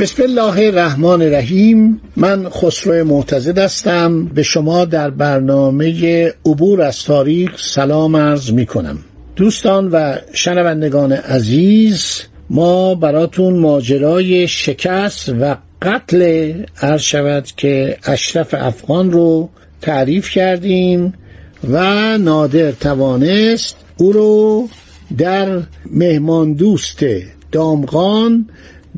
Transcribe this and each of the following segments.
بسم الله الرحمن الرحیم. من خسرو معتزد هستم. به شما در برنامه عبور از تاریخ سلام عرض می کنم دوستان و شنوندگان عزیز ما براتون ماجرای شکست و قتل عرض شود که اشرف افغان رو تعریف کردیم و نادر توانست او رو در مهمان دوست دامغان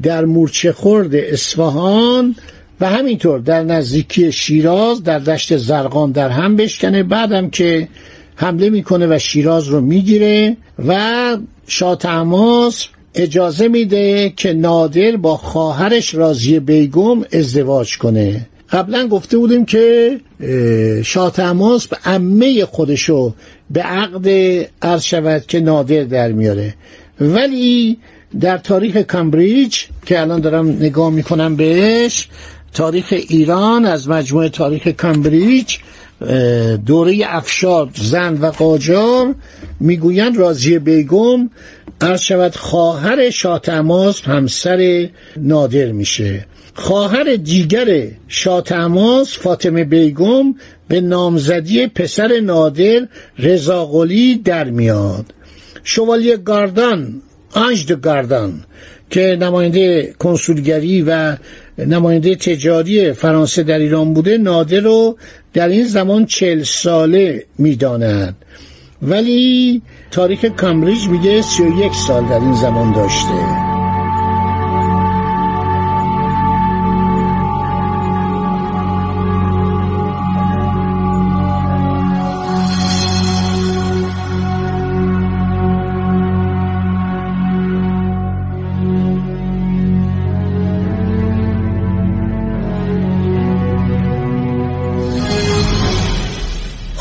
در مورچه خورد اصفهان و همینطور در نزدیکی شیراز در دشت زرقان در هم بشکنه. بعدم که حمله می‌کنه و شیراز رو می‌گیره و شاه اجازه میده که نادر با خواهرش رازی بیگم ازدواج کنه. قبلا گفته بودیم که شاه تماس به عمه خودشو به عقد عرض شود که نادر در میاره. ولی در تاریخ کمبریج که الان دارم نگاه می‌کنم بهش تاریخ ایران از مجموعه تاریخ کمبریج دوره افشار زن و قاجار می‌گویند رازی بیگم عرض شود خواهر شاتماس همسر نادر میشه. خواهر دیگر شاتماس فاطمه بیگم به نامزدی پسر نادر رضاقلی در میاد. شوالیه گاردان آنج گاردان که نماینده کنسولگری و نماینده تجاری فرانسه در ایران بوده نادر رو در این زمان چل ساله می‌داند. ولی تاریخ کامبریج میگه سی و یک سال در این زمان داشته.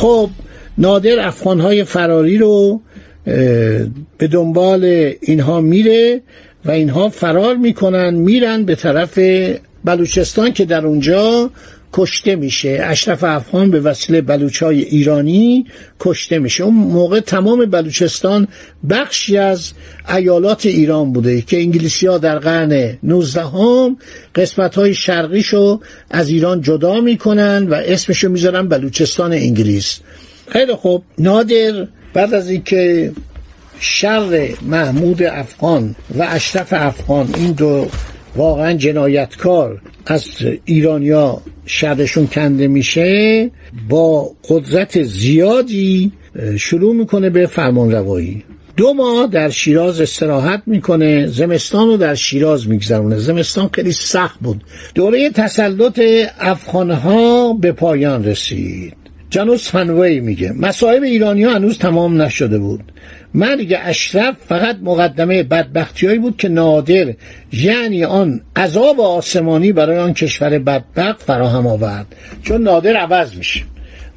خب نادر افغانهای فراری رو به دنبال اینها میره و اینها فرار می‌کنن میرن به طرف بلوچستان که در اونجا کشته میشه. اشرف افغان به وسیله بلوچای ایرانی کشته میشه. اون موقع تمام بلوچستان بخشی از ایالات ایران بوده که انگلیسی ها در قرن 19 هم قسمت های شرقیشو از ایران جدا می‌کنن و اسمشو می‌ذارن بلوچستان انگلیس. خیلی خوب. نادر بعد از اینکه شر محمود افغان و اشرف افغان این دو واقعا جنایتکار از ایرانیا شرشون کنده میشه با قدرت زیادی شروع می‌کنه به فرمان روایی دو ماه در شیراز استراحت می‌کنه زمستان رو در شیراز میگذرونه. زمستان خیلی سخت بود. دوره تسلط افغانها به پایان رسید. جانوس فنوی میگه. مصائب ایرانی ها هنوز تمام نشده بود. مرگ اشرف فقط مقدمه بدبختیایی بود که نادر یعنی آن عذاب آسمانی برای آن کشور بدبخت فراهم آورد. چون نادر عوض میشه.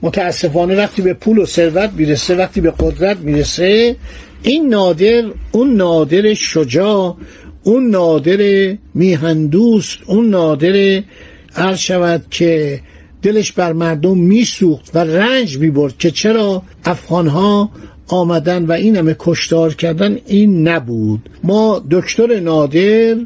متاسفانه وقتی به پول و ثروت می‌رسه وقتی به قدرت می‌رسه این نادر اون نادر شجاع اون نادر میهندوست اون نادر عرض شود که دلش بر مردم میسوخت و رنج می‌برد که چرا افغانها آمدن و این همه کشتار کردن این نبود. ما دکتر نادر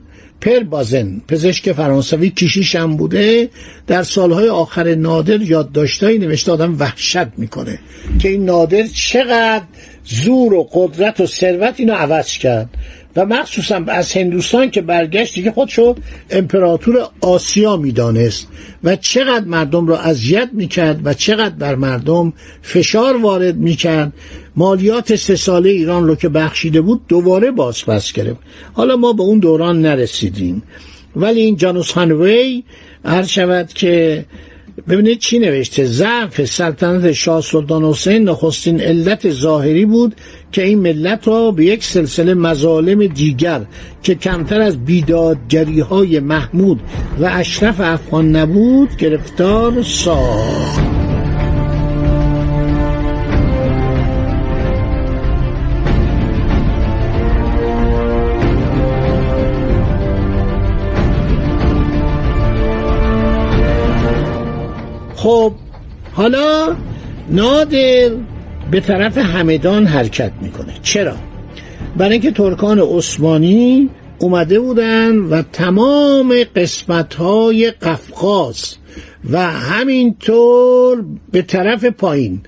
پر بازن پزشک فرانسوی کشیش هم بوده در سالهای آخر نادر یادداشتهایی نوشته آدم وحشت می‌کنه که این نادر چقدر زور و قدرت و ثروت اینو عوض کرد. و مخصوصا از هندوستان که برگشت دیگه خودشو امپراتور آسیا می‌دانست. و چقدر مردم را اذیت می‌کرد و چقدر بر مردم فشار وارد می‌کرد. مالیات سه ساله ایران رو که بخشیده بود دوباره بازپس گرفت. حالا ما به اون دوران نرسیدیم. ولی این جانوس هانوی هر شود که ببینید چی نوشته؟ ضعف سلطنت شاه سلطان حسین نخستین علت ظاهری بود که این ملت را به یک سلسله مظالم دیگر که کمتر از بیدادگری های محمود و اشرف افغان نبود گرفتار ساخت. خب حالا نادر به طرف همدان حرکت می‌کنه چرا؟ برای اینکه ترکان عثمانی اومده بودن و تمام قسمت های قفقاز و همینطور به طرف پایین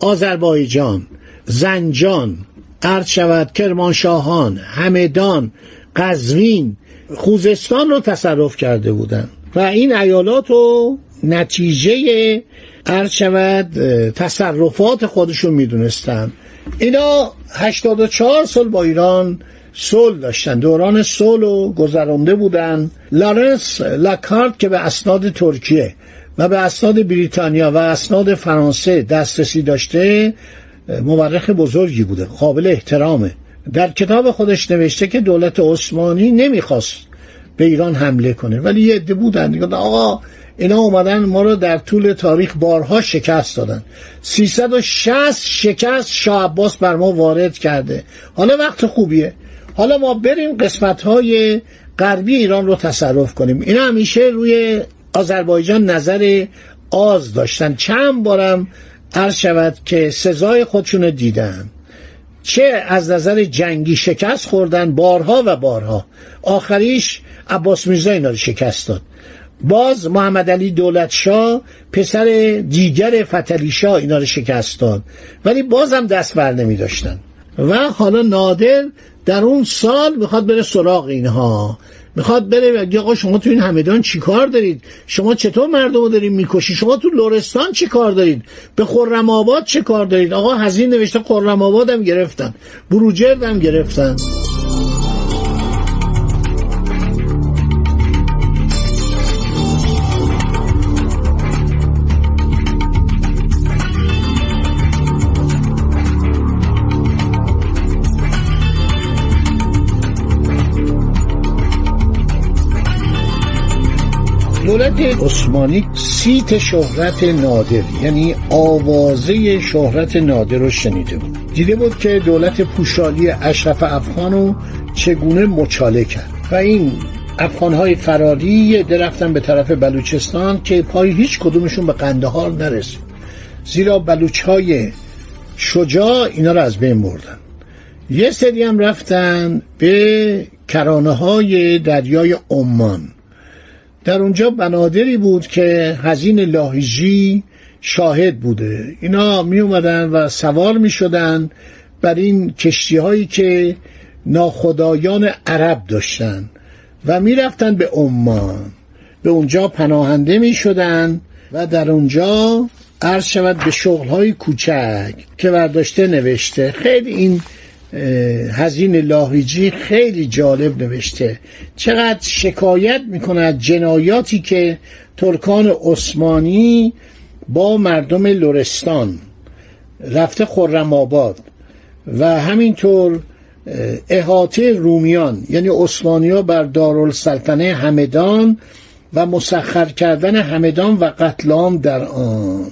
آذربایجان زنجان عرض شود کرمانشاهان همدان قزوین خوزستان رو تصرف کرده بودن و این ایالات رو نتیجه عرض شود تصرفات خودشون می‌دونستن. اینا 84 سال با ایران صلح داشتن. دوران صلح رو گذرانده بودن. لارنس لاکارت که به اسناد ترکیه و به اسناد بریتانیا و اسناد فرانسه دسترسی داشته مورخ بزرگی بوده. قابل احترامه در کتاب خودش نوشته که دولت عثمانی نمی‌خواست به ایران حمله کنه. ولی یه عده بودن. آقا اینا اومدن ما رو در طول تاریخ بارها شکست دادن. 360 شکست شاه عباس بر ما وارد کرده. حالا وقت خوبیه. حالا ما بریم قسمت های غربی ایران رو تصرف کنیم. اینا همیشه روی آذربایجان نظر آز داشتن. چند بارم عرض شود که سزای خودشون دیدن. چه از نظر جنگی شکست خوردن بارها و بارها. آخریش عباس میرزا اینا رو شکست داد. باز محمد علی دولت شاه پسر دیگر فتلی شاه اینا رو شکست داد. ولی بازم دست بر نمی داشتن و حالا نادر در اون سال می‌خواد بره سراغ اینها. می‌خواد بره بگه آقا شما تو این همدان چی کار دارید؟ شما چطور مردم رو دارید می‌کشید شما تو لورستان چی کار دارید؟ به خرم آباد چه کار دارید؟ آقا هزین نوشته خرم آباد هم گرفتن. بروجرد هم گرفتن. دولت عثمانی سیت شهرت نادر یعنی آوازه شهرت نادر رو شنیده بود. دیده بود که دولت پوشالی اشرف افغان رو چگونه مچاله کرد. و این افغانهای فراری درفتن به طرف بلوچستان که پای هیچ کدومشون به قندهار نرسید. زیرا بلوچ های شجاع اینا رو از بین بردن. یه سری هم رفتن به کرانه های دریای عمان. در اونجا بنادری بود که هزین لاهیجی شاهد بوده. اینا می اومدن و سوار می شدن بر این کشتی هایی که ناخدایان عرب داشتن و می رفتن به عمان. به اونجا پناهنده می شدن و در اونجا عرض شود به شغل های کوچک که برداشته نوشته. خیلی این هزین لاهیجی خیلی جالب نوشته. چقدر شکایت می‌کنه از جنایاتی که ترکان عثمانی با مردم لورستان رفته خرم آباد و همینطور احاطه رومیان یعنی ها بر دارالسلطنه همدان و مسخر کردن همدان و قتل در آن.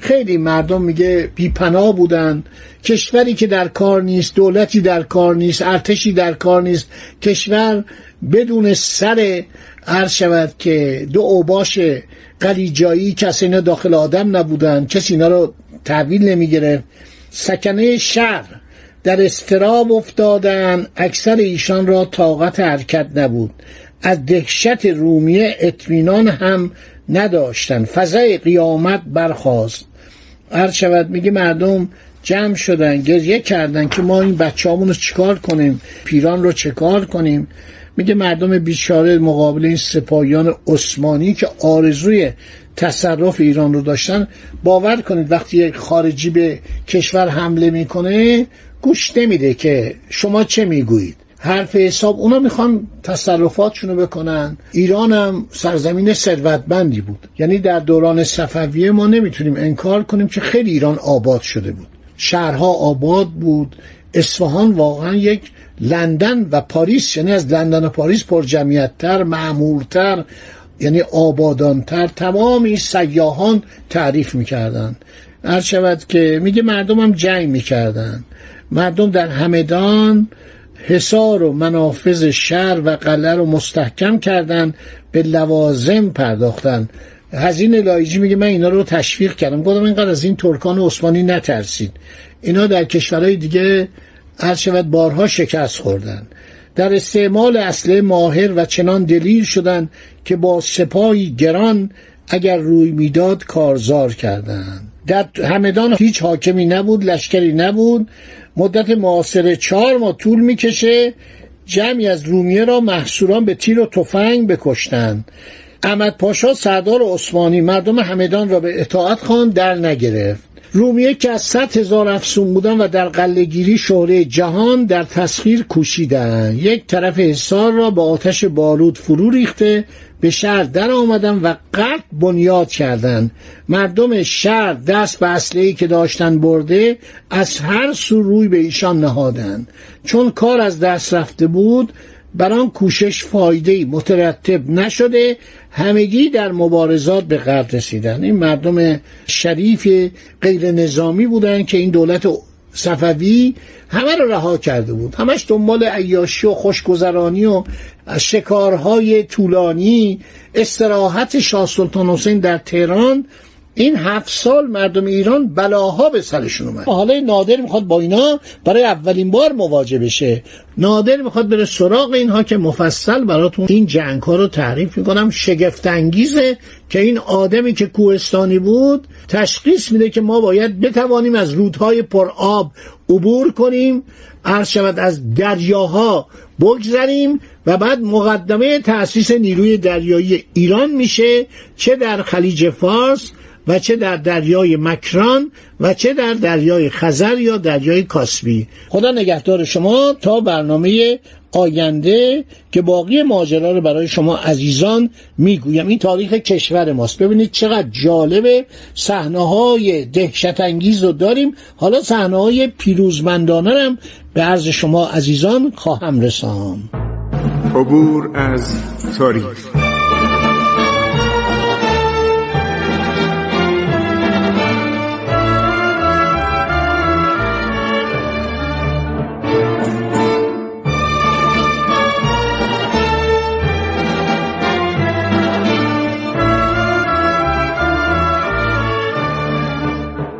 خیلی مردم میگه بیپناه بودن. کشوری که در کار نیست دولتی در کار نیست ارتشی در کار نیست. کشور بدون سر عرض شود که دو اوباش قلیجایی کسی اینا داخل آدم نبودن. کسی اینا رو تحویل نمی‌گرفت. سکنه شهر در استراب افتادن. اکثر ایشان را طاقت حرکت نبود. از دهشت رومیه اطمینان هم نداشتن. فضای قیامت برخواست عرض شود میگه مردم جمع شدن گریه کردن که ما این بچه رو چیکار کنیم؟ پیران رو چکار کنیم؟ میگه مردم بیچاره مقابل این سپاهیان عثمانی که آرزوی تصرف ایران رو داشتن باور کنید وقتی خارجی به کشور حمله می‌کنه گوش نمیده که شما چه می‌گویید؟ حرف حساب اونا می‌خوان تصرفاتشونو بکنن. ایران هم سرزمین ثروتمندی بود. یعنی در دوران صفویه ما نمی‌تونیم انکار کنیم که خیلی ایران آباد شده بود. شهرها آباد بود. اصفهان واقعا یک لندن و پاریس یعنی از لندن و پاریس پر جمعیتتر معمورتر یعنی آبادانتر. تمام این سیاحان تعریف می‌کردن. هر شود که میگه مردم هم جنگ می‌کردن. مردم در همدان حصار و منافذ شهر و قلعه رو مستحکم کردن به لوازم پرداختن. حزین لاهیجی میگه من اینا رو تشویق کردم. گفتم اینقدر از این ترکان عثمانی نترسید. اینا در کشورهای دیگه هر شود بارها شکست خوردن. در استعمال اصله ماهر و چنان دلیر شدن که با سپاهی گران اگر روی می‌داد کارزار کردند در همدان هیچ حاکمی نبود لشکری نبود. مدت معاصره چهار ماه طول می‌کشه. جمعی از رومیه را محصوران به تیر و تفنگ بکشتند. احمد پاشا سردار عثمانی مردم همدان را به اطاعت خان در نگرفت. رومیه که از صد هزار افسون بودن و در قلهگیری شهره جهان در تسخیر کوشیدن. یک طرف حصار را با آتش بارود فرو ریخته به شهر در آمدن و قط بنیاد کردند مردم شهر دست به اسلحه‌ای که داشتن برده از هر سو روی به ایشان نهادند چون کار از دست رفته بود بر آن کوشش فایده مترتب نشده همگی در مبارزات به قرد رسیدن. این مردم شریف غیر نظامی بودن که این دولت صفوی همه رو رها کرده بود. همش دنبال عیاشی و خوشگذرانی و شکارهای طولانی استراحت شاه سلطان حسین در تهران این هفت سال مردم ایران بلاها به سرشون اومد. حالا نادر می‌خواد با اینا برای اولین بار مواجه بشه. نادر می‌خواد بره سراغ اینها که مفصل براتون این جنگ ها رو تعریف می‌کنم. شگفت انگیزه که این آدمی که کوهستانی بود تشخیص میده که ما باید بتوانیم از رودهای پر آب عبور کنیم عرض شود از دریاها بگذریم و بعد مقدمه تأسیس نیروی دریایی ایران میشه چه در خلیج فارس و چه در دریای مکران و چه در دریای خزر یا دریای کاسبی. خدا نگهدار شما تا برنامه آینده که باقی ماجرا رو برای شما عزیزان می‌گویم. این تاریخ کشور ماست. ببینید چقدر جالبه. صحنه های دهشت انگیز رو داریم. حالا صحنه های پیروزمندانه هم به عرض شما عزیزان خواهم رسان. عبور از تاریخ.